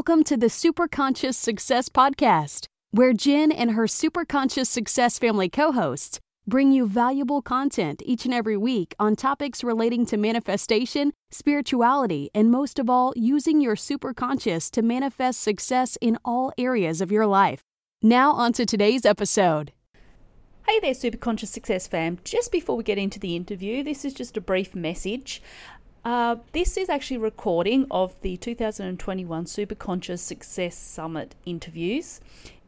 Welcome to the Superconscious Success Podcast, where Jen and her Superconscious Success family co hosts bring you valuable content each and every week on topics relating to manifestation, spirituality, and most of all, using your superconscious to manifest success in all areas of your life. Now, on to today's episode. Hey there, Superconscious Success fam. Just before we get into the interview, this is just a brief message. Uh, this is actually a recording of the 2021 Superconscious Success Summit interviews.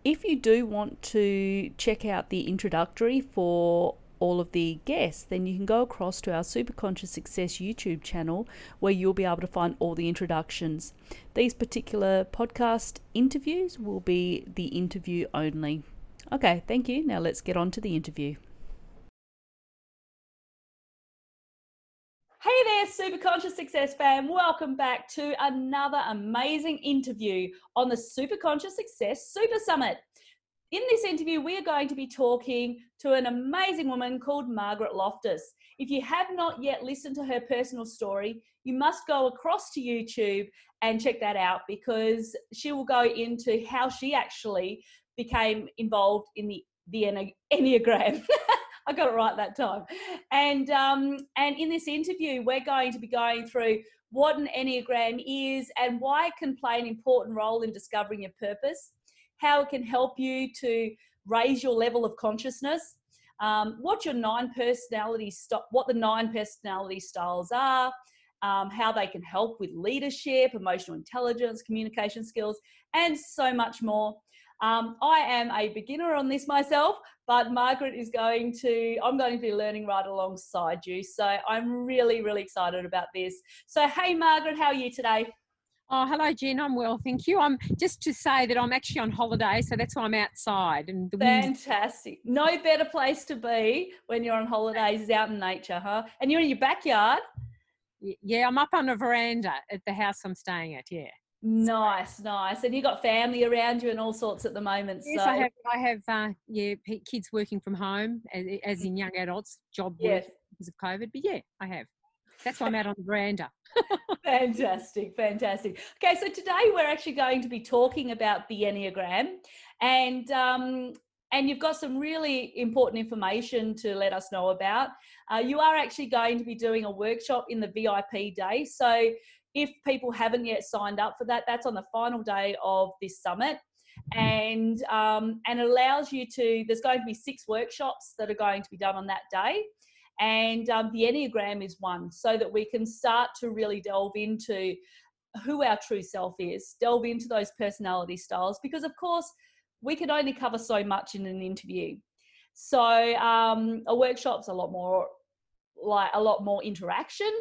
If you do want to check out the introductory for all of the guests, then you can go across to our Superconscious Success YouTube channel where you'll be able to find all the introductions. These particular podcast interviews will be the interview only. Okay, thank you. Now let's get on to the interview. Hey Super Conscious Success fam. Welcome back to another amazing interview on the Super Conscious Success Super Summit. In this interview, we are going to be talking to an amazing woman called Margaret Loftus. If you have not yet listened to her personal story, you must go across to YouTube and check that out because she will go into how she actually became involved in the, the Enneagram. I got it right that time. And um, and in this interview, we're going to be going through what an Enneagram is and why it can play an important role in discovering your purpose, how it can help you to raise your level of consciousness, um, what your nine personality st- what the nine personality styles are. Um, how they can help with leadership, emotional intelligence, communication skills, and so much more. Um, I am a beginner on this myself, but Margaret is going to, I'm going to be learning right alongside you. So I'm really, really excited about this. So, hey, Margaret, how are you today? Oh, hello, Jen. I'm well, thank you. I'm just to say that I'm actually on holiday, so that's why I'm outside. And the fantastic. Wind... No better place to be when you're on holidays is out in nature, huh? And you're in your backyard. Yeah, I'm up on a veranda at the house I'm staying at. Yeah. Nice, nice. And you got family around you and all sorts at the moment. Yes, so. I have. I have. Uh, yeah, kids working from home, as, as in young adults, job yes. because of COVID. But yeah, I have. That's why I'm out on the veranda. fantastic, fantastic. Okay, so today we're actually going to be talking about the Enneagram, and um, and you've got some really important information to let us know about. Uh, you are actually going to be doing a workshop in the VIP day, so if people haven't yet signed up for that, that's on the final day of this summit. And um, and allows you to. There's going to be six workshops that are going to be done on that day, and um, the Enneagram is one, so that we can start to really delve into who our true self is, delve into those personality styles, because of course we can only cover so much in an interview. So um, a workshop's a lot more like a lot more interaction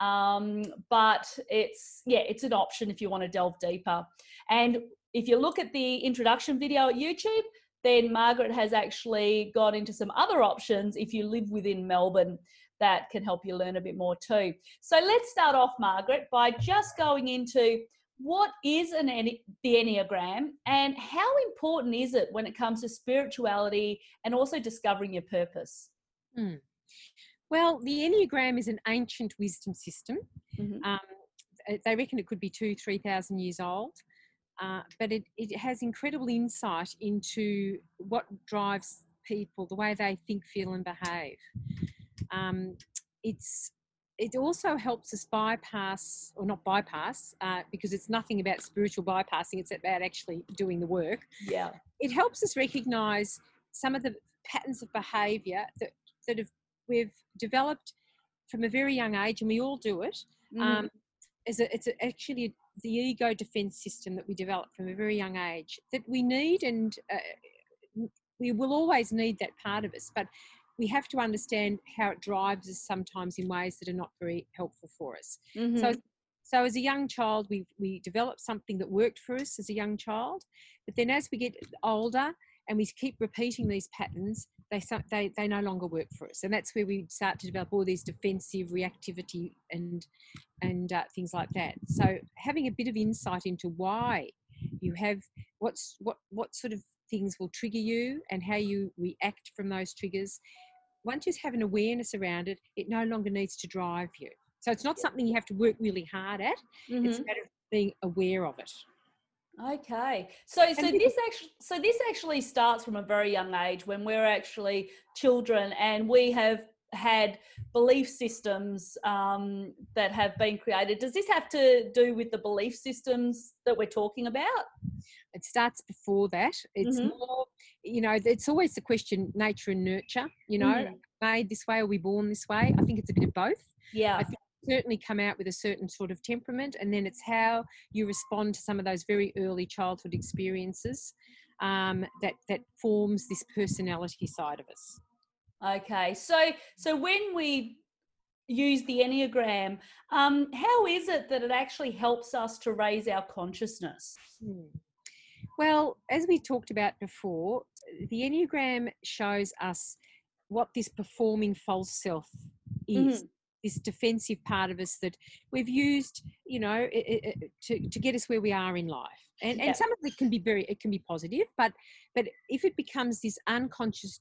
um, but it's yeah it's an option if you want to delve deeper. And if you look at the introduction video at youtube then margaret has actually got into some other options if you live within melbourne that can help you learn a bit more too. So let's start off margaret by just going into what is an the enneagram and how important is it when it comes to spirituality and also discovering your purpose? Hmm. Well, the Enneagram is an ancient wisdom system. Mm-hmm. Um, they reckon it could be two, 3,000 years old. Uh, but it, it has incredible insight into what drives people, the way they think, feel, and behave. Um, it's it also helps us bypass, or not bypass, uh, because it's nothing about spiritual bypassing. It's about actually doing the work. Yeah. It helps us recognise some of the patterns of behaviour that that have we've developed from a very young age, and we all do it. Mm. Um, is a, it's a, actually the ego defense system that we develop from a very young age that we need, and uh, we will always need that part of us. But we have to understand how it drives us sometimes in ways that are not very helpful for us. Mm-hmm. So, So as a young child, we we developed something that worked for us as a young child, but then as we get older and we keep repeating these patterns, they they they no longer work for us, and that's where we start to develop all these defensive reactivity and and uh, things like that. So having a bit of insight into why you have what's what what sort of things will trigger you and how you react from those triggers. Once you have an awareness around it, it no longer needs to drive you. So it's not something you have to work really hard at. Mm-hmm. It's a matter of being aware of it. Okay. So so this actually so this actually starts from a very young age when we're actually children and we have had belief systems um, that have been created. Does this have to do with the belief systems that we're talking about? It starts before that. It's mm-hmm. more, you know, it's always the question nature and nurture, you know, mm-hmm. made this way, are we born this way? I think it's a bit of both. Yeah. I think certainly come out with a certain sort of temperament, and then it's how you respond to some of those very early childhood experiences um, that that forms this personality side of us. Okay, so so when we use the enneagram, um, how is it that it actually helps us to raise our consciousness? Hmm. Well, as we talked about before, the enneagram shows us what this performing false self is. Mm-hmm this defensive part of us that we've used, you know, it, it, to, to get us where we are in life. And, yeah. and some of it can be very, it can be positive, but, but if it becomes this unconscious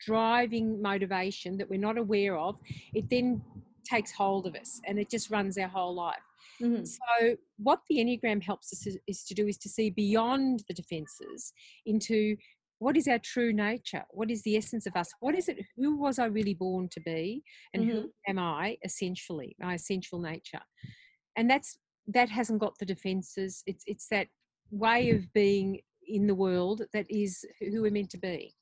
driving motivation that we're not aware of, it then takes hold of us and it just runs our whole life. Mm-hmm. So, what the Enneagram helps us is, is, to do is to see beyond the defenses into what is our true nature? What is the essence of us? What is it? Who was I really born to be? And mm-hmm. who am I essentially, my essential nature? And that's that hasn't got the defenses. It's it's that way of being in the world that is who we're meant to be.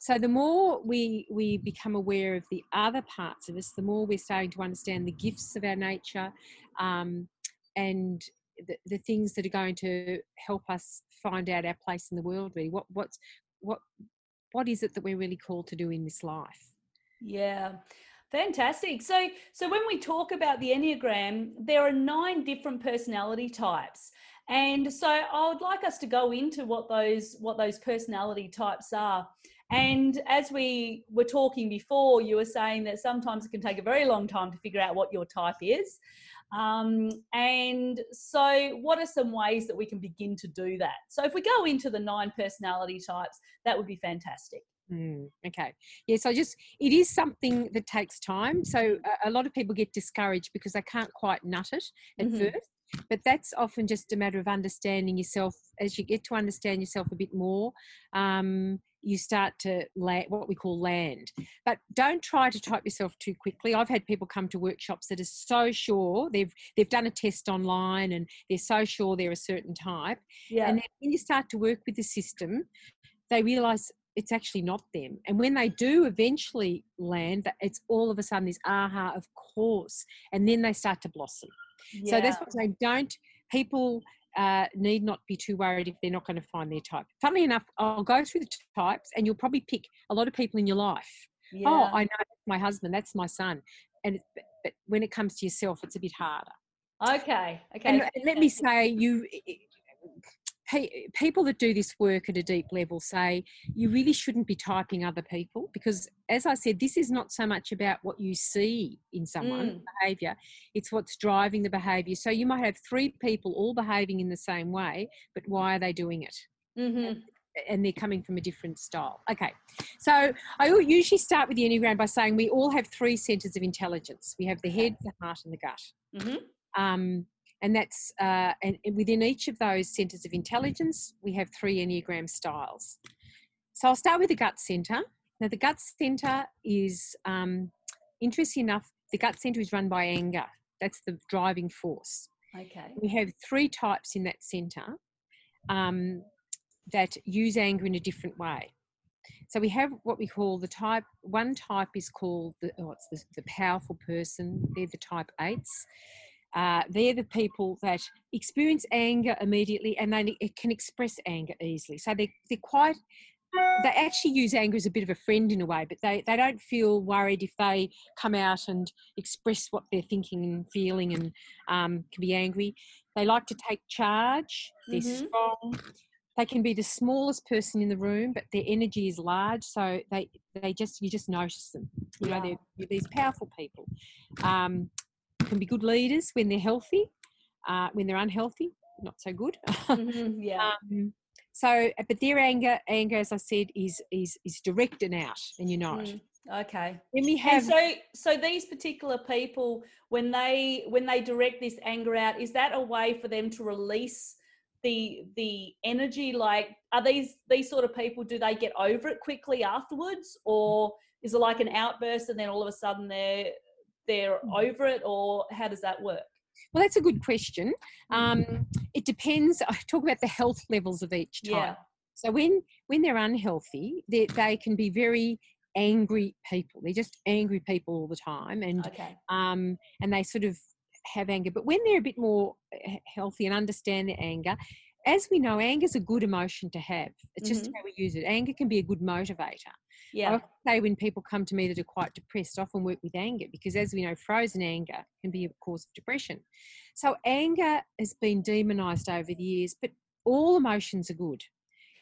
So the more we we become aware of the other parts of us, the more we're starting to understand the gifts of our nature, um, and the, the, things that are going to help us find out our place in the world really what what's what what is it that we're really called to do in this life? Yeah fantastic. So so when we talk about the enneagram there are nine different personality types and so i would like us to go into what those what those personality types are. And as we were talking before you were saying that sometimes it can take a very long time to figure out what your type is um, and so, what are some ways that we can begin to do that? So, if we go into the nine personality types, that would be fantastic. Mm, okay. Yeah. So, just it is something that takes time. So, a, a, lot of people get discouraged because they can't quite nut it at mm-hmm. first. But that's often just a matter of understanding yourself as you get to understand yourself a bit more. Um, you start to land, what we call land. But don't try to type yourself too quickly. I've had people come to workshops that are so sure they've they've done a test online and they're so sure they're a certain type. Yeah. And then when you start to work with the system, they realise it's actually not them. And when they do eventually land, that it's all of a sudden this aha, of course, and then they start to blossom. Yeah. So that's what I don't people uh, need not be too worried if they're not going to find their type. Funnily enough, I'll go through the types and you'll probably pick a lot of people in your life. Oh, yeah. Oh, I know that's my husband, that's my son. And but when it comes to yourself, it's a bit harder. Okay. Okay. And, and let me say, you people that do this work at a deep level say you really shouldn't be typing other people because as i said this is not so much about what you see in someone mm. behavior it's what's driving the behavior so you might have three people all behaving in the same way but why are they doing it mm-hmm. and they're coming from a different style. Okay, so I usually start with the Enneagram by saying we all have three centers of intelligence we have the head, the heart, and the gut. Mm-hmm. Um, and that's uh, and within each of those centers of intelligence we have three enneagram styles. So i'll start with the gut center now the gut center is um, interesting enough the gut center is run by anger. That's the driving force. Okay. We have three types in that center um, that use anger in a different way. So we have what we call the type one type is called the oh, it's the, the powerful person. They're the type eights uh, they're the people that experience anger immediately and they can express anger easily. So they, they're quite they actually use anger as a bit of a friend in a way, but they, they don't feel worried if they come out and express what they're thinking and feeling and um, can be angry. They like to take charge, they're mm-hmm. strong. They can be the smallest person in the room, but their energy is large, so they they just you just notice them. You yeah. know, they're, these powerful people. Um, can be good leaders when they're healthy. Uh, when they're unhealthy, not so good. Mm-hmm, yeah. Um, so, but their anger, anger, as I said, is is is direct and out, and you know it. Mm, okay. Then we have. And so, so these particular people, when they when they direct this anger out, is that a way for them to release the the energy? Like, are these these sort of people? Do they get over it quickly afterwards, or is it like an outburst and then all of a sudden they're they're mm. over it, or how does that work? Well, that's a good question. Um, it depends. I talk about the health levels of each type. Yeah. So when when they're unhealthy, they, they can be very angry people. They're just angry people all the time, and okay. um, and they sort of have anger. But when they're a bit more eh, healthy and understand their anger, as we know, anger is a good emotion to have. It's just mm-hmm. how we use it. Anger can be a good motivator. Yeah. I say when people come to me that are quite depressed, often work with anger because, as we know, frozen anger can be a cause of depression. So, anger has been demonized over the years, but all emotions are good.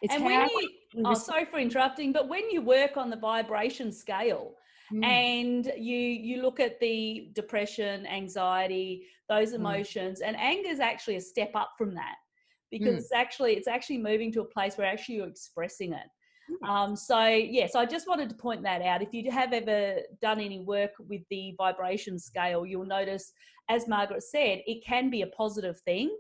It's and when you, oh, sorry for interrupting, but when you work on the vibration scale, Mm. and you you look at the depression anxiety those mm. emotions mm. and anger is actually a step up from that because mm. it's actually it's actually moving to a place where actually you're expressing it mm. Um, so yeah so i just wanted to point that out if you have ever done any work with the vibration scale you'll notice as margaret said it can be a positive thing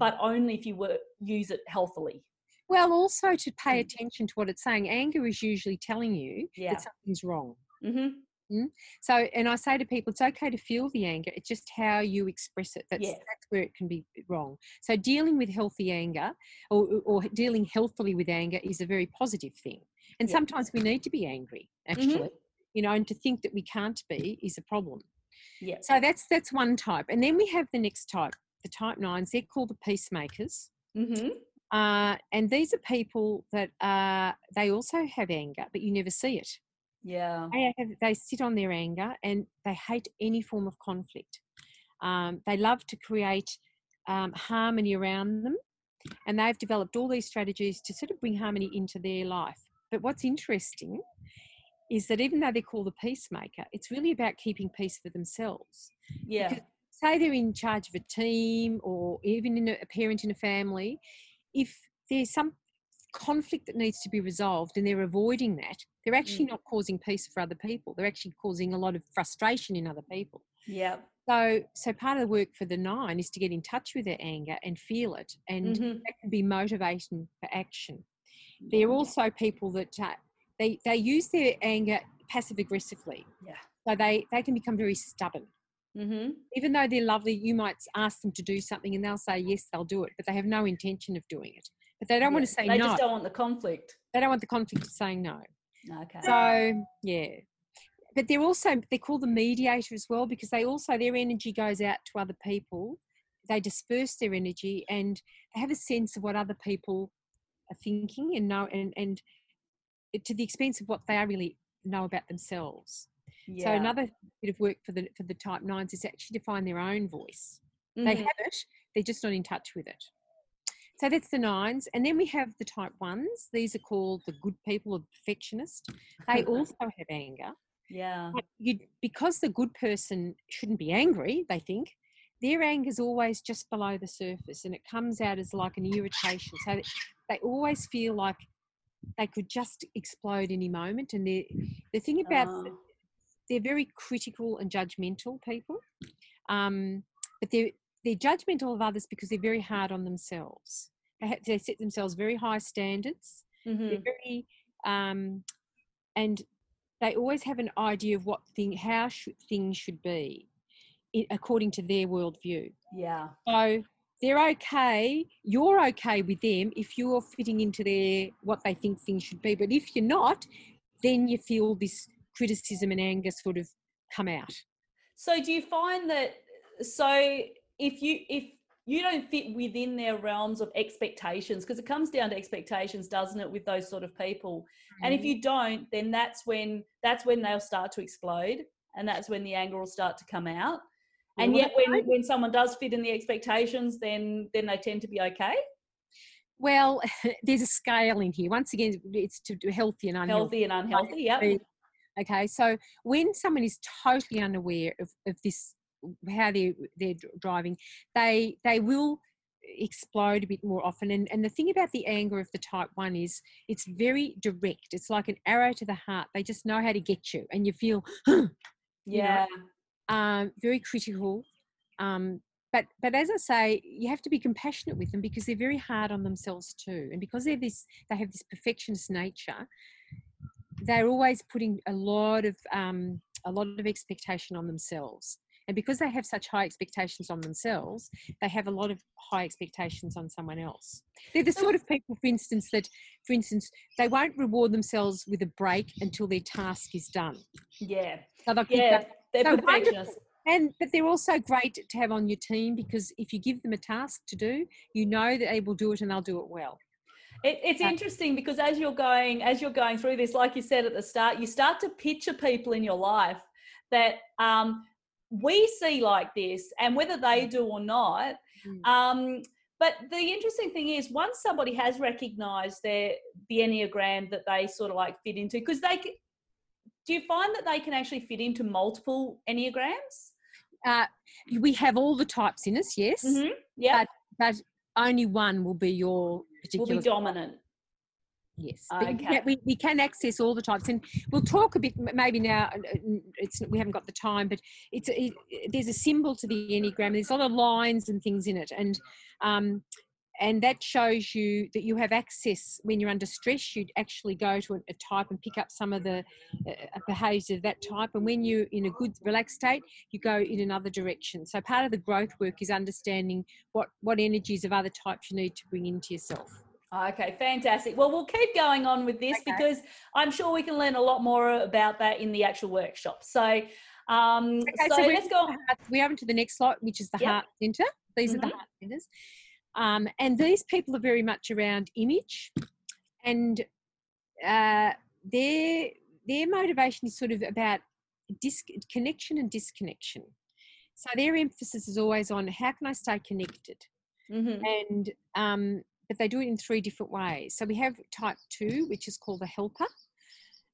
but only if you work, use it healthily well also to pay mm. attention to what it's saying anger is usually telling you yeah. that something's wrong mm-hmm. Mm? So, and I say to people, it's okay to feel the anger. It's just how you express it. That's, yeah. that's where it can be wrong. So, dealing with healthy anger or, or dealing healthily with anger is a very positive thing. And yeah. sometimes we need to be angry, mm-hmm. actually, mm-hmm. you know, and to think that we can't be is a problem. Yeah. So that's that's one type, and then we have the next type, the type nines. They're called the peacemakers. Mm-hmm. Uh, and these are people that uh, they also have anger, but you never see it. Yeah. They, have, they sit on their anger and they hate any form of conflict. Um, they love to create um, harmony around them, and they've developed all these strategies to sort of bring harmony into their life. But what's interesting is that even though they're called the peacemaker, it's really about keeping peace for themselves. Yeah. Because say they're in charge of a team or even in a, a parent in a family, if there's some conflict that needs to be resolved and they're avoiding that, they're actually mm. not causing peace for other people. They're actually causing a lot of frustration in other people. Yeah. So, so part of the work for the nine is to get in touch with their anger and feel it, and mm-hmm. that can be motivation for action. They're also people that uh, they they use their anger passive aggressively. Yeah. So they they can become very stubborn. Mm-hmm. Even though they're lovely, you might ask them to do something and they'll say yes, they'll do it, but they have no intention of doing it but they don't yeah, want to say they no. They just don't want the conflict. They don't want the conflict of saying no. Okay. So yeah, but they're also they're called the mediator as well because they also their energy goes out to other people. They disperse their energy and they have a sense of what other people are thinking and know and and to the expense of what they really know about themselves. Yeah. So another bit of work for the for the type nines is actually to find their own voice. Mm-hmm. They have it, they're just not in touch with it. So that's the nines. And then we have the type ones. These are called the good people or perfectionist. They also have anger. Yeah. You, because the good person shouldn't be angry, they think, their anger is always just below the surface and it comes out as like an irritation. So they always feel like they could just explode any moment. And the thing about oh. they're very critical and judgmental people. Um, but they're they're judgmental of others because they're very hard on themselves. They, have, they set themselves very high standards. Mm-hmm. They're very, um, and they always have an idea of what thing, how should, things should be, according to their worldview. Yeah. So they're okay. You're okay with them if you're fitting into their what they think things should be. But if you're not, then you feel this criticism and anger sort of come out. So do you find that? So if you if you don't fit within their realms of expectations because it comes down to expectations doesn't it with those sort of people? Mm-hmm. and if mm-hmm. you don't then that's when that's when they'll start to explode and that's when the anger will start to come out. And yet when when someone does fit in the expectations then then they tend to be okay? Well there's a scale in here. Once again it's to do healthy and unhealthy. Healthy and unhealthy yeah okay so when someone is totally unaware of, of this how they're they're driving, they they will explode a bit more often. And and the thing about the anger of the type one is it's very direct. It's like an arrow to the heart. They just know how to get you, and you feel yeah, know, um, very critical. Um, but but as I say, you have to be compassionate with them because they're very hard on themselves too, and because they're this they have this perfectionist nature. They're always putting a lot of um, a lot of expectation on themselves and because they have such high expectations on themselves, they have a lot of high expectations on someone else. They're the sort of people, for instance, that, for instance, they won't reward themselves with a break until their task is done. Yeah. So yeah, they're so perfectionists. And but they're also great to have on your team because if you give them a task to do, you know that they will do it and they'll do it well. It, it's interesting because as you're going as you're going through this, like you said at the start, you start to picture people in your life that um, we see like this and whether they do or not mm. um, but the interesting thing is once somebody has recognized their the enneagram that they sort of like fit into because they do you find that they can actually fit into multiple enneagrams uh, we have all the types in us yes mm-hmm. yeah but, but only one will be your particular will be dominant Yes, okay. we, we can access all the types, and we'll talk a bit maybe now. It's we haven't got the time, but it's it, there's a symbol to the enneagram. There's a lot of lines and things in it, and um, and that shows you that you have access when you're under stress. You actually go to a, a type and pick up some of the uh, uh behaviours of that type, and when you're in a good relaxed state, you go in another direction. So part of the growth work is understanding what what energies of other types you need to bring into yourself. Okay, fantastic. Well, we'll keep going on with this okay. because I'm sure we can learn a lot more about that in the actual workshop. So, um, okay, so, so let's go. We have to the next slide, which is the yep. heart center. These mm-hmm. are the mm-hmm. heart centers, um, and these people are very much around image, and uh, their their motivation is sort of about disconnection and disconnection. So their emphasis is always on how can I stay connected, mm-hmm. and um, but they do it in three different ways. So we have type two, which is called the helper.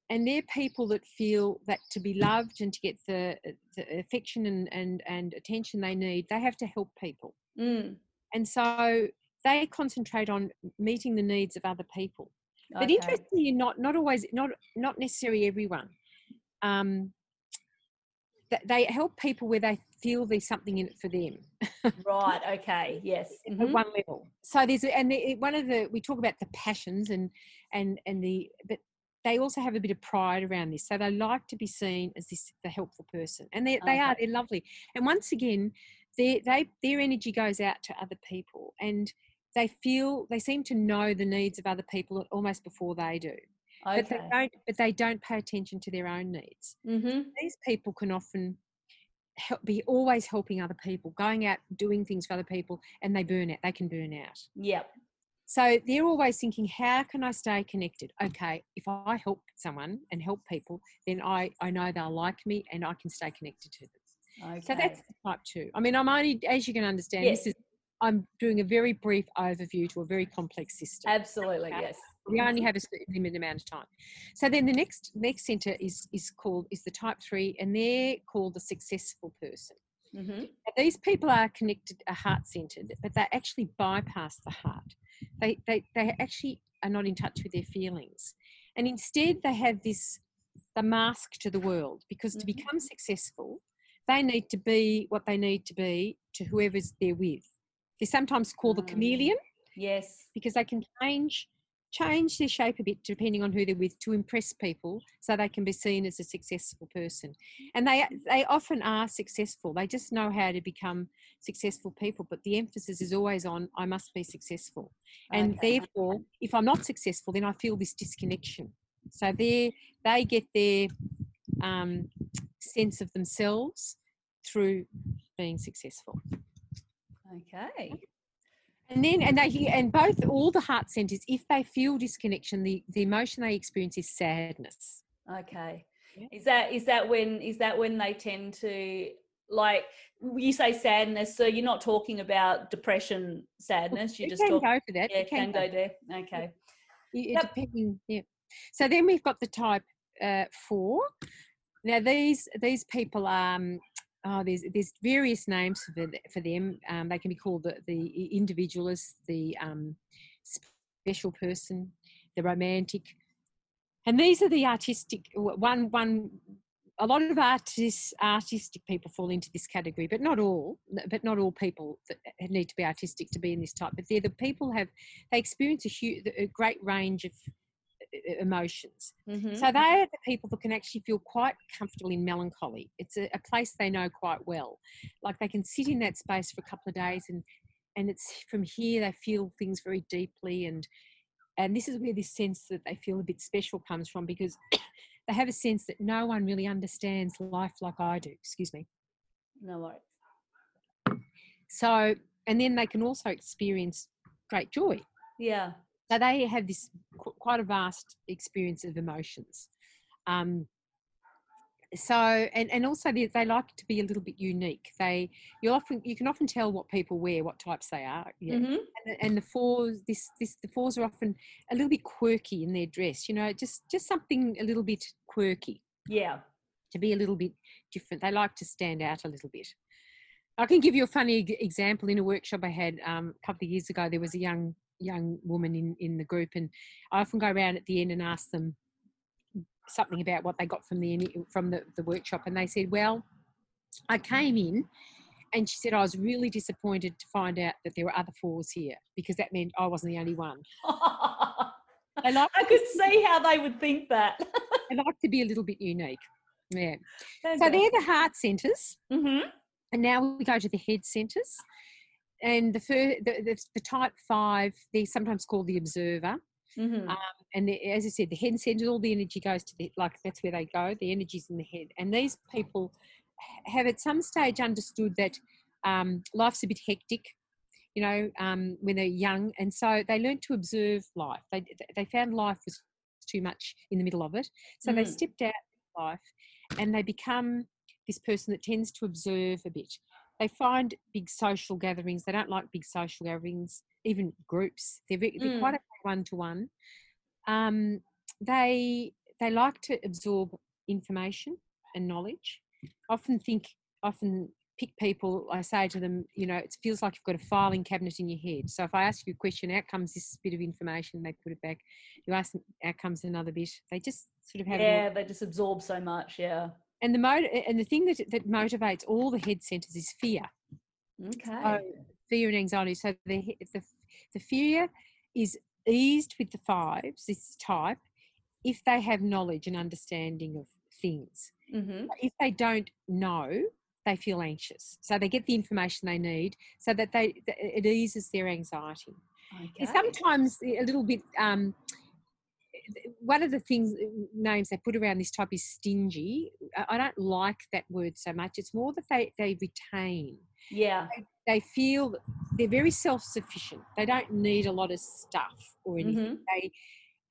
And they're people that feel that to be loved and to get the, the affection and, and, and attention they need, they have to help people. Mm. And so they concentrate on meeting the needs of other people. Okay. But interestingly, not not always, not not necessarily everyone. Um, they help people where they feel there's something in it for them. right. Okay. Yes. Mm-hmm. At one level. So there's and the, one of the we talk about the passions and and and the but they also have a bit of pride around this. So they like to be seen as this the helpful person, and they okay. they are they're lovely. And once again, their they their energy goes out to other people, and they feel they seem to know the needs of other people almost before they do. Okay. But they don't. But they don't pay attention to their own needs. Mm-hmm. These people can often help, be always helping other people, going out doing things for other people, and they burn out. They can burn out. Yep. So they're always thinking, how can I stay connected? Okay, if I help someone and help people, then I, I know they'll like me and I can stay connected to them. Okay. So that's type two. I mean, I'm only, as you can understand, yes. this is I'm doing a very brief overview to a very complex system. Absolutely, okay? yes. We only have a limited amount of time. So then the next next center is is called is the type three, and they're called the successful person. Mm-hmm. These people are connected, are heart centered, but they actually bypass the heart. They, they they actually are not in touch with their feelings, and instead they have this the mask to the world because mm-hmm. to become successful, they need to be what they need to be to whoever's they're with. They're sometimes called the mm. chameleon. Yes. Because they can change change their shape a bit depending on who they're with to impress people so they can be seen as a successful person. And they they often are successful. They just know how to become successful people but the emphasis is always on i must be successful. And okay. therefore if i'm not successful then i feel this disconnection. So they they get their um, sense of themselves through being successful. Okay. And then, and they, and both, all the heart centers, if they feel disconnection, the, the emotion they experience is sadness. Okay. Yeah. Is that is that when is that when they tend to like you say sadness? So you're not talking about depression, sadness. You You just can talk. go for that. Yeah, you can go there. Okay. Yep. depending, yeah. So then we've got the type uh, four. Now these these people um oh there's there's various names for the, for them. Um, they can be called the the individualist, the um, special person, the romantic, and these are the artistic one one. A lot of artists, artistic people fall into this category, but not all. But not all people that need to be artistic to be in this type. But they're the people have they experience a, huge, a great range of uh, emotions. Mhm. So they are the people that can actually feel quite comfortable in melancholy. It's a, a place they know quite well. Like they can sit in that space for a couple of days and and it's from here they feel things very deeply and and this is where this sense that they feel a bit special comes from because they have a sense that no one really understands life like I do. Excuse me. No worries. So and then they can also experience great joy. Yeah. So they have this qu- quite a vast experience of emotions. Um, so and, and also they, they like to be a little bit unique. They you often you can often tell what people wear, what types they are. Yeah. Mhm. And, and the fours this this the fours are often a little bit quirky in their dress. You know, just just something a little bit quirky Yeah. to be a little bit different. They like to stand out a little bit. I can give you a funny example. In a workshop I had um, a couple of years ago, there was a young young woman in, in the group, and I often go around at the end and ask them something about what they got from the from the, the workshop, and they said, "Well, I came in." And she said, I was really disappointed to find out that there were other fours here because that meant I wasn't the only one. Like, I could see how they would think that. they like to be a little bit unique. Yeah. So they're the heart centers. hmm And now we go to the head centers. And the, fir- the, the, the type five, they're sometimes called the observer. hmm Um, and the, as I said, the head centers, all the energy goes to the, like, that's where they go. The energy's in the head. And these people have at some stage understood that um, life's a bit hectic, you know, um, when they're young. And so they learned to observe life. They, they found life was too much in the middle of it. So they Mm. stepped out of life and they become this person that tends to observe a bit. They find big social gatherings. They don't like big social gatherings, even groups. They're, very, they're Mm. quite a one to one. Um, They they like to absorb information and knowledge. Often think, often pick people. I say to them, you know, it feels like you've got a filing cabinet in your head. So if I ask you a question, out comes this bit of information. They put it back. You ask them, out comes another bit. They just sort of have. Yeah, they just absorb so much. Yeah. And the mot- and the thing that that motivates all the head centers is fear, Okay. Oh, fear and anxiety. So the the the fear is eased with the fives, this type, if they have knowledge and understanding of things. hmm If they don't know, they feel anxious. So they get the information they need, so that they it eases their anxiety. Okay. And sometimes a little bit. Um, one of the things uh, names they put around this type is stingy. I don't like that word so much. It's more that they they retain. Yeah. They feel they're very self sufficient. They don't need a lot of stuff or anything. They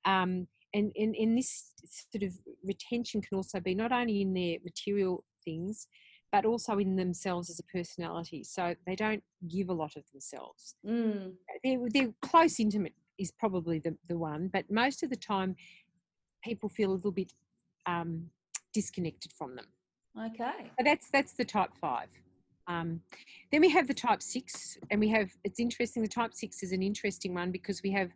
um, and and and this sort of retention can also be not only in their material things, but also in themselves as a personality. So they don't give a lot of themselves Mm. they're, they're close intimate is probably the, the one but most of the time people feel a little bit um, disconnected from them. Okay. so that's that's the type five. Um, then we have the type six and we have it's interesting the type six is an interesting one because we have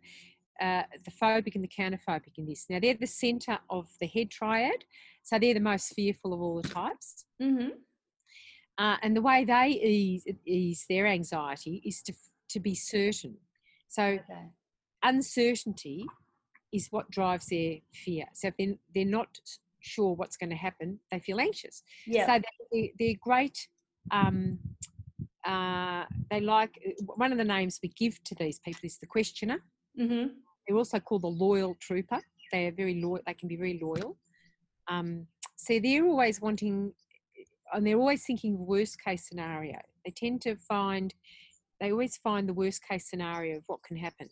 uh, the phobic and the counterphobic in this. Now they're the center of the head triad so they're the most fearful of all the types. Hmm uh, and the way they ease, ease their anxiety is to, to be certain. So Okay. Uncertainty is what drives their fear. So if they're, they're not sure what's going to happen, they feel anxious. Yeah. So they, they're great. Um, uh, they like one of the names we give to these people is the questioner. hmm They're also called the loyal trooper. They are very loyal. They can be very loyal. Um, so they're always wanting, and they're always thinking worst case scenario. They tend to find they always find the worst case scenario of what can happen.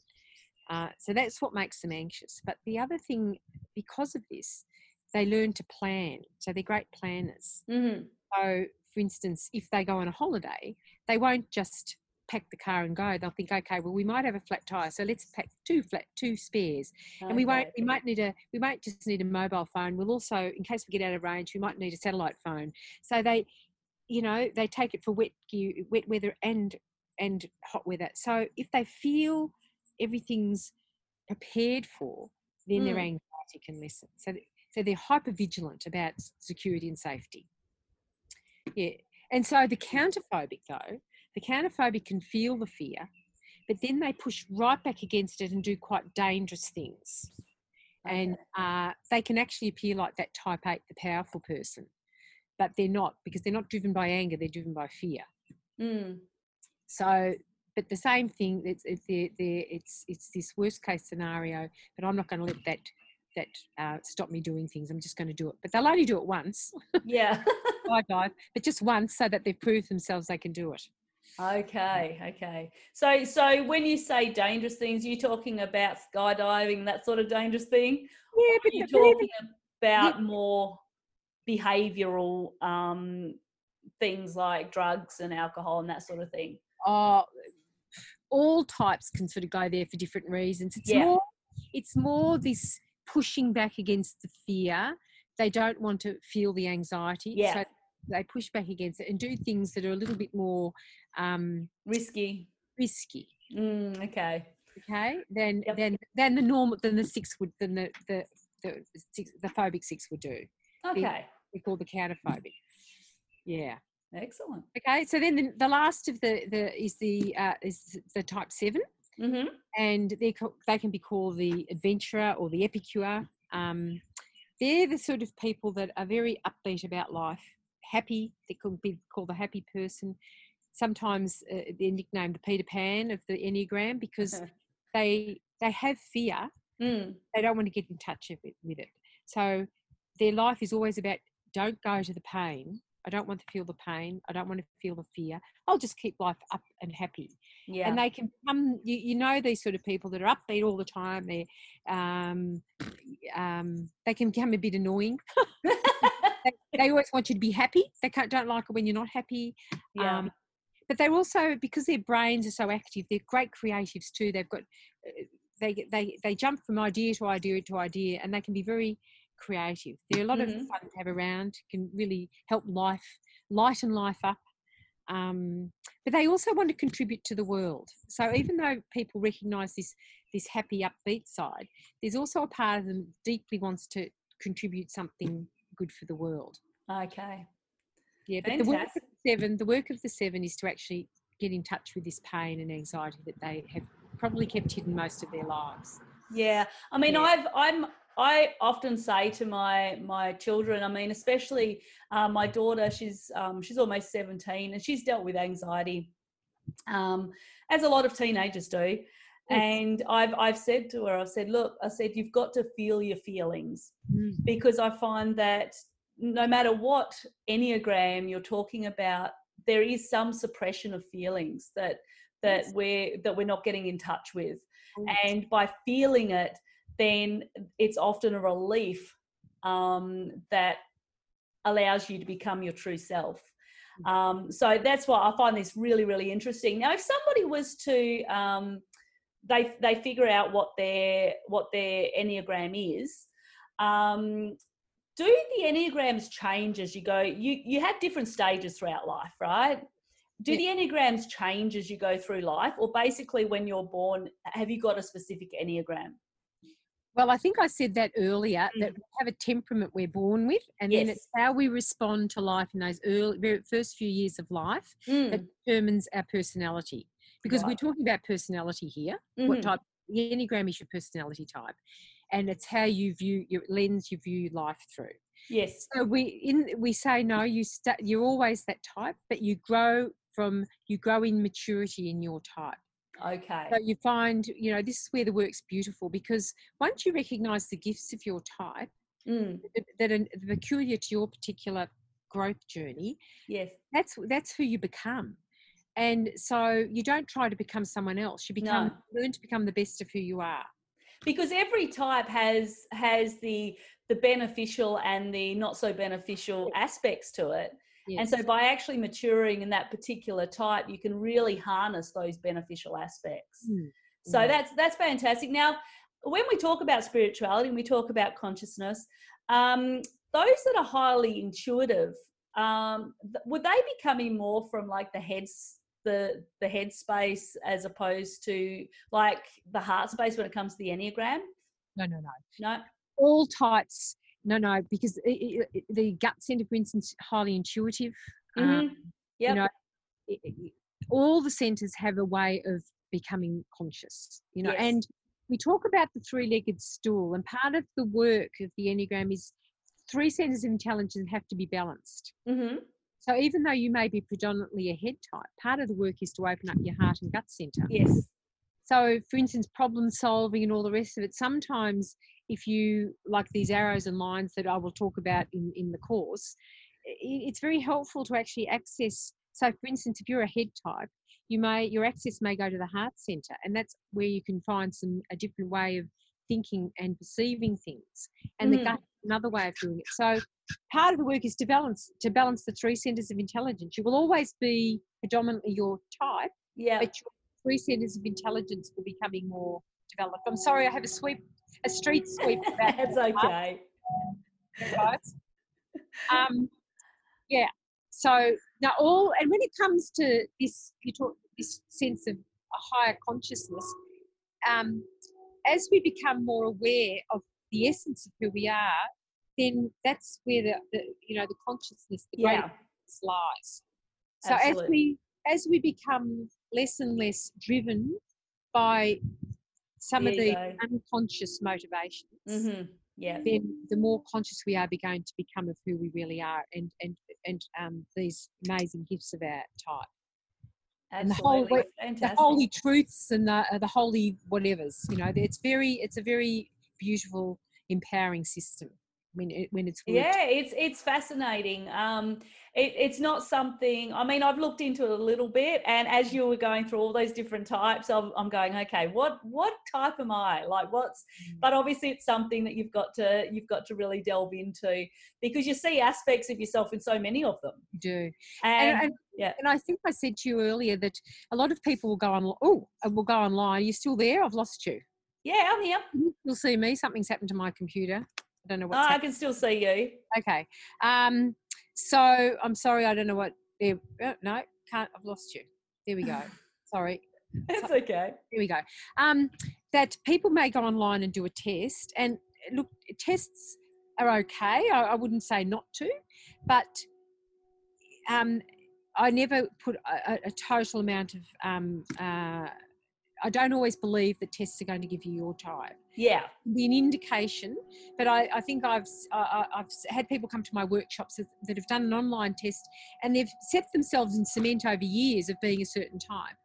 Uh, so that's what makes them anxious. But the other thing, because of this, they learn to plan. So they're great planners. Mm-hmm. So, for instance, if they go on a holiday, they won't just pack the car and go. They'll think, okay, well, we might have a flat tire, so let's pack two flat two spares, and we won't. We might need a. We might just need a mobile phone. We'll also, in case we get out of range, we might need a satellite phone. So they, you know, they take it for wet wet weather and and hot weather. So if they feel everything's prepared for, then mm. their anxiety can lessen. So so they're hyper vigilant about security and safety. Yeah. And so the counterphobic, though, the counterphobic can feel the fear, but then they push right back against it and do quite dangerous things. And uh, they can actually appear like that type 8, the powerful person, but they're not because they're not driven by anger, they're driven by fear. Mm. So, but the same thing, it's, it's, it's, it's this worst case scenario, but I'm not going to let that that uh, stop me doing things. I'm just going to do it. But they'll only do it once. Yeah. Bye. But just once so that they've proved themselves they can do it. Okay, okay. So so when you say dangerous things, you're talking about skydiving, that sort of dangerous thing? Yeah, but you're talking about yeah. more behavioral um, things like drugs and alcohol and that sort of thing. Oh, all types can sort of go there for different reasons. It's yeah. more it's more this pushing back against the fear. They don't want to feel the anxiety. Yeah. So they push back against it and do things that are a little bit more um, risky. Risky. Mm, okay. Okay. Then yep. then then the normal then the six would then the the the, six, the phobic six would do. Okay. We call the counterphobic. Yeah. Excellent. Okay, so then the, the last of the the is the uh, is the type 7 mm-hmm. and they they can be called the adventurer or the epicure. Um, they're the sort of people that are very upbeat about life, happy. They could be called the happy person. Sometimes uh, they're nicknamed the Peter Pan of the Enneagram because uh-huh. they they have fear. Mm. They don't want to get in touch with, with it. So their life is always about don't go to the pain I don't want to feel the pain. I don't want to feel the fear. I'll just keep life up and happy. Yeah. And they can come, you, you know, these sort of people that are upbeat all the time. They, um, um, they can become a bit annoying. they, they, always want you to be happy. They can't, don't like it when you're not happy. Yeah. Um, but they're also because their brains are so active. They're great creatives too. They've got uh, they they they jump from idea to idea to idea, and they can be very creative. They're a lot mm-hmm. of fun to have around, can really help life, lighten life up. Um, but they also want to contribute to the world. So even though people recognise this this happy, upbeat side, there's also a part of them deeply wants to contribute something good for the world. Okay. Yeah, but Fantastic. the work of the seven, the work of the seven is to actually get in touch with this pain and anxiety that they have probably kept hidden most of their lives. Yeah, I mean, yeah. I've I'm I often say to my my children, I mean, especially uh, my daughter, she's um, she's almost seventeen, and she's dealt with anxiety, um, as a lot of teenagers do. And I've I've said to her, I've said, look, I said you've got to feel your feelings mm. because I find that no matter what enneagram you're talking about, there is some suppression of feelings that that yes. we're that we're not getting in touch with, and by feeling it then it's often a relief um, that allows you to become your true self. Mm. Um, so that's why I find this really, really interesting. Now, if somebody was to um, they they figure out what their what their enneagram is, um, do the enneagrams change as you go? You you have different stages throughout life, right? Do yeah. the enneagrams change as you go through life, or basically when you're born, have you got a specific enneagram? Well, I think I said that earlier mm. that we have a temperament we're born with, and yes. then it's how we respond to life in those early, very first few years of life mm. that determines our personality. Because right. we're talking about personality here. Mm-hmm. What type? The Enneagram is your personality type, and it's how you view your lens you view life through. Yes. So we in we say no. You st- you're always that type, but you grow from you grow in maturity in your type. Okay. So you find, you know, this is where the work's beautiful because once you recognize the gifts of your type mm. that are peculiar to your particular growth journey, yes, that's that's who you become. and so you don't try to become someone else you become no. learn to become the best of who you are because every type has has the the beneficial and the not so beneficial aspects to it yes. and so by actually maturing in that particular type you can really harness those beneficial aspects mm. so mm. that's that's fantastic now when we talk about spirituality and we talk about consciousness um, those that are highly intuitive um, would they be coming more from like the heads the the head space as opposed to like the heart space when it comes to the enneagram no no no no all types no no because it, it, the gut center for instance highly intuitive mm-hmm. um, yep. you know it, all the centers have a way of becoming conscious you know yes. and we talk about the three-legged stool and part of the work of the enneagram is three centers of intelligence have to be balanced mm-hmm. So even though you may be predominantly a head type, part of the work is to open up your heart and gut center. Yes. So, for instance, problem solving and all the rest of it, sometimes if you like these arrows and lines that I will talk about in, in the course, it's very helpful to actually access. So, for instance, if you're a head type, you may your access may go to the heart center, and that's where you can find some a different way of thinking and perceiving things. And mm. the gut another way of doing it. So part of the work is to balance to balance the three centers of intelligence. You will always be predominantly your type, yeah. but your three centers of intelligence will be becoming more developed. I'm sorry, I have a sweep, a street sweep. That's okay. um, yeah. So now all, and when it comes to this, you talk this sense of a higher consciousness. Um, as we become more aware of the essence of who we are, then that's where the, the you know the consciousness, the yeah. greatness lies. So Absolutely. as we as we become less and less driven by some there of the go. unconscious motivations, mm-hmm. yeah, then the more conscious we are going to become of who we really are, and and and um, these amazing gifts of our type. Absolutely. And the, whole, the holy truths and the, uh, the holy whatevers, you know, it's very, it's a very beautiful, empowering system when it, when it's worked. yeah it's it's fascinating um it, it's not something i mean i've looked into it a little bit and as you were going through all those different types I'm, I'm going okay what what type am i? Like what's mm. but obviously it's something that you've got to you've got to really delve into because you see aspects of yourself in so many of them. You do. And, and, and yeah. and i think i said to you earlier that a lot of people will go on oh I will go online are you still there? I've lost you. Yeah i'm here. You'll see me something's happened to my computer I don't know what. Oh, I can still see you. Okay. Um, so I'm sorry, I don't know what. oh, no, can't. I've lost you. There we go. Sorry. It's okay. Here we go. Um, that people may go online and do a test, and look, tests are okay. I, I wouldn't say not to, but um, I never put a, a total amount of um, uh, I don't always believe that tests are going to give you your type. Yeah, be an indication. But I, I think I've I, I've had people come to my workshops that have done an online test and they've set themselves in cement over years of being a certain type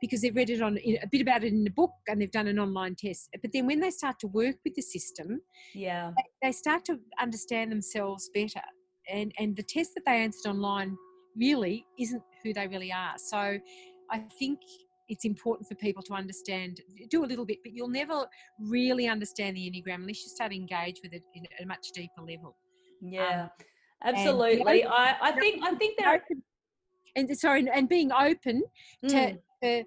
because they've read it on a bit about it in the book and they've done an online test. But then when they start to work with the system, yeah, they, they start to understand themselves better. And and the test that they answered online really isn't who they really are. So I think it's important for people to understand, do a little bit, but you'll never really understand the Enneagram unless you start to engage with it in a much deeper level. Yeah, um, absolutely. I, I think I think that and sorry, and being open mm. to, to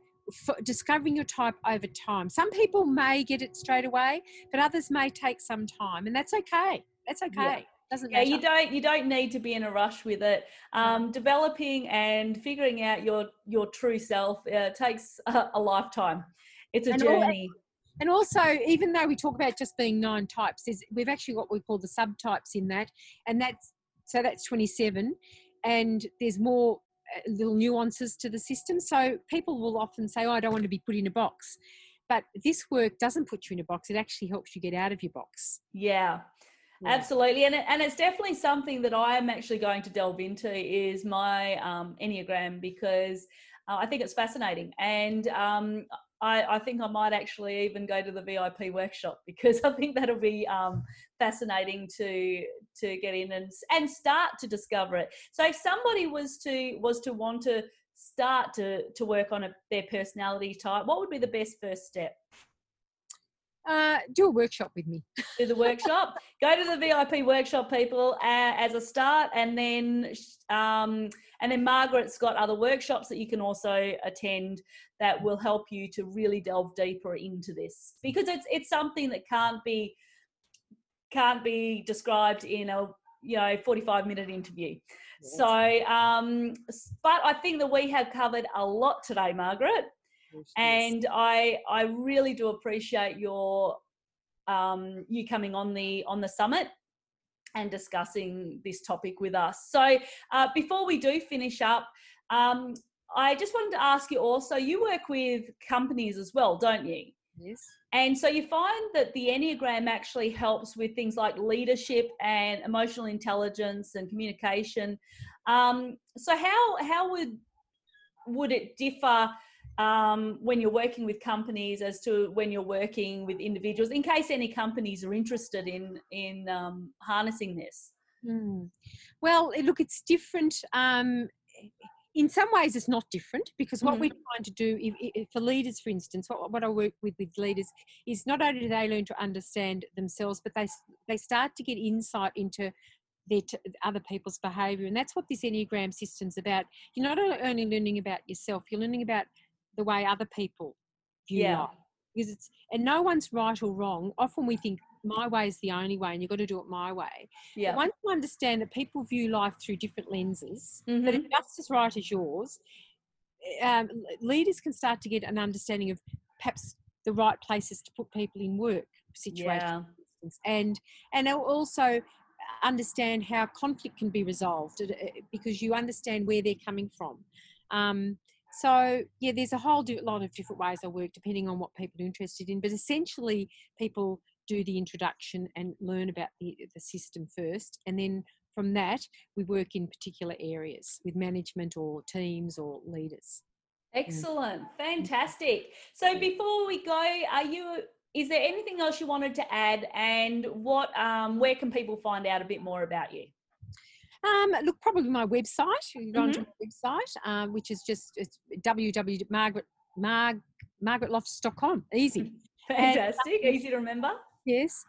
discovering your type over time. Some people may get it straight away, but others may take some time, and that's okay. That's okay. Yeah doesn't yeah you don't you don't need to be in a rush with it. Um, developing and figuring out your your true self uh, takes a, a, lifetime. It's a and journey. all, and also even though we talk about just being nine types we've actually what we call the subtypes in that and that's so that's 27 and there's more uh, little nuances to the system. So people will often say oh i don't want to be put in a box. But this work doesn't put you in a box. It actually helps you get out of your box. Yeah. Absolutely, and and it's definitely something that I am actually going to delve into is my um, enneagram because uh, I think it's fascinating, and um, I, I, think I might actually even go to the VIP workshop because I think that'll be um, fascinating to to get in and and start to discover it. So if somebody was to was to want to start to to work on a, their personality type, what would be the best first step? Uh, do a workshop with me. do the workshop. Go to the VIP workshop, people, uh, as a start, and then um, and then Margaret's got other workshops that you can also attend that will help you to really delve deeper into this because it's it's something that can't be can't be described in a you know 45 minute interview. So, um, but I think that we have covered a lot today, Margaret and I I really do appreciate your um, you coming on the on the summit and discussing this topic with us. So uh, before we do finish up, um, I just wanted to ask you also. You work with companies as well, don't you? Yes. And so you find that the Enneagram actually helps with things like leadership and emotional intelligence and communication. Um, so how how would would it differ um, when you're working with companies as to when you're working with individuals in case any companies are interested in in um, harnessing this mm. well look it's different um, in some ways it's not different because what mm-hmm. we're trying to do if, if, for leaders for instance what, what i work with with leaders is not only do they learn to understand themselves but they they start to get insight into their t- other people's behavior and that's what this enneagram system's about you're not only learning about yourself you're learning about the way other people view yeah. life. Because it's and no one's right or wrong. Often we think my way is the only way and you've got to do it my way. Yeah. But once you understand that people view life through different lenses mm-hmm. that are just as right as yours, um, leaders can start to get an understanding of perhaps the right places to put people in work situations yeah. and and also understand how conflict can be resolved uh, because you understand where they're coming from um, so yeah, there's a whole lot of different ways I work depending on what people are interested in. But essentially, people do the introduction and learn about the, the system first, and then from that we work in particular areas with management or teams or leaders. Excellent, fantastic. So before we go, are you? Is there anything else you wanted to add? And what? Um, where can people find out a bit more about you? Um, look, probably my website. You go mm-hmm. onto my website, um, which is just it's. Easy. Fantastic. And, Easy to remember. Yes.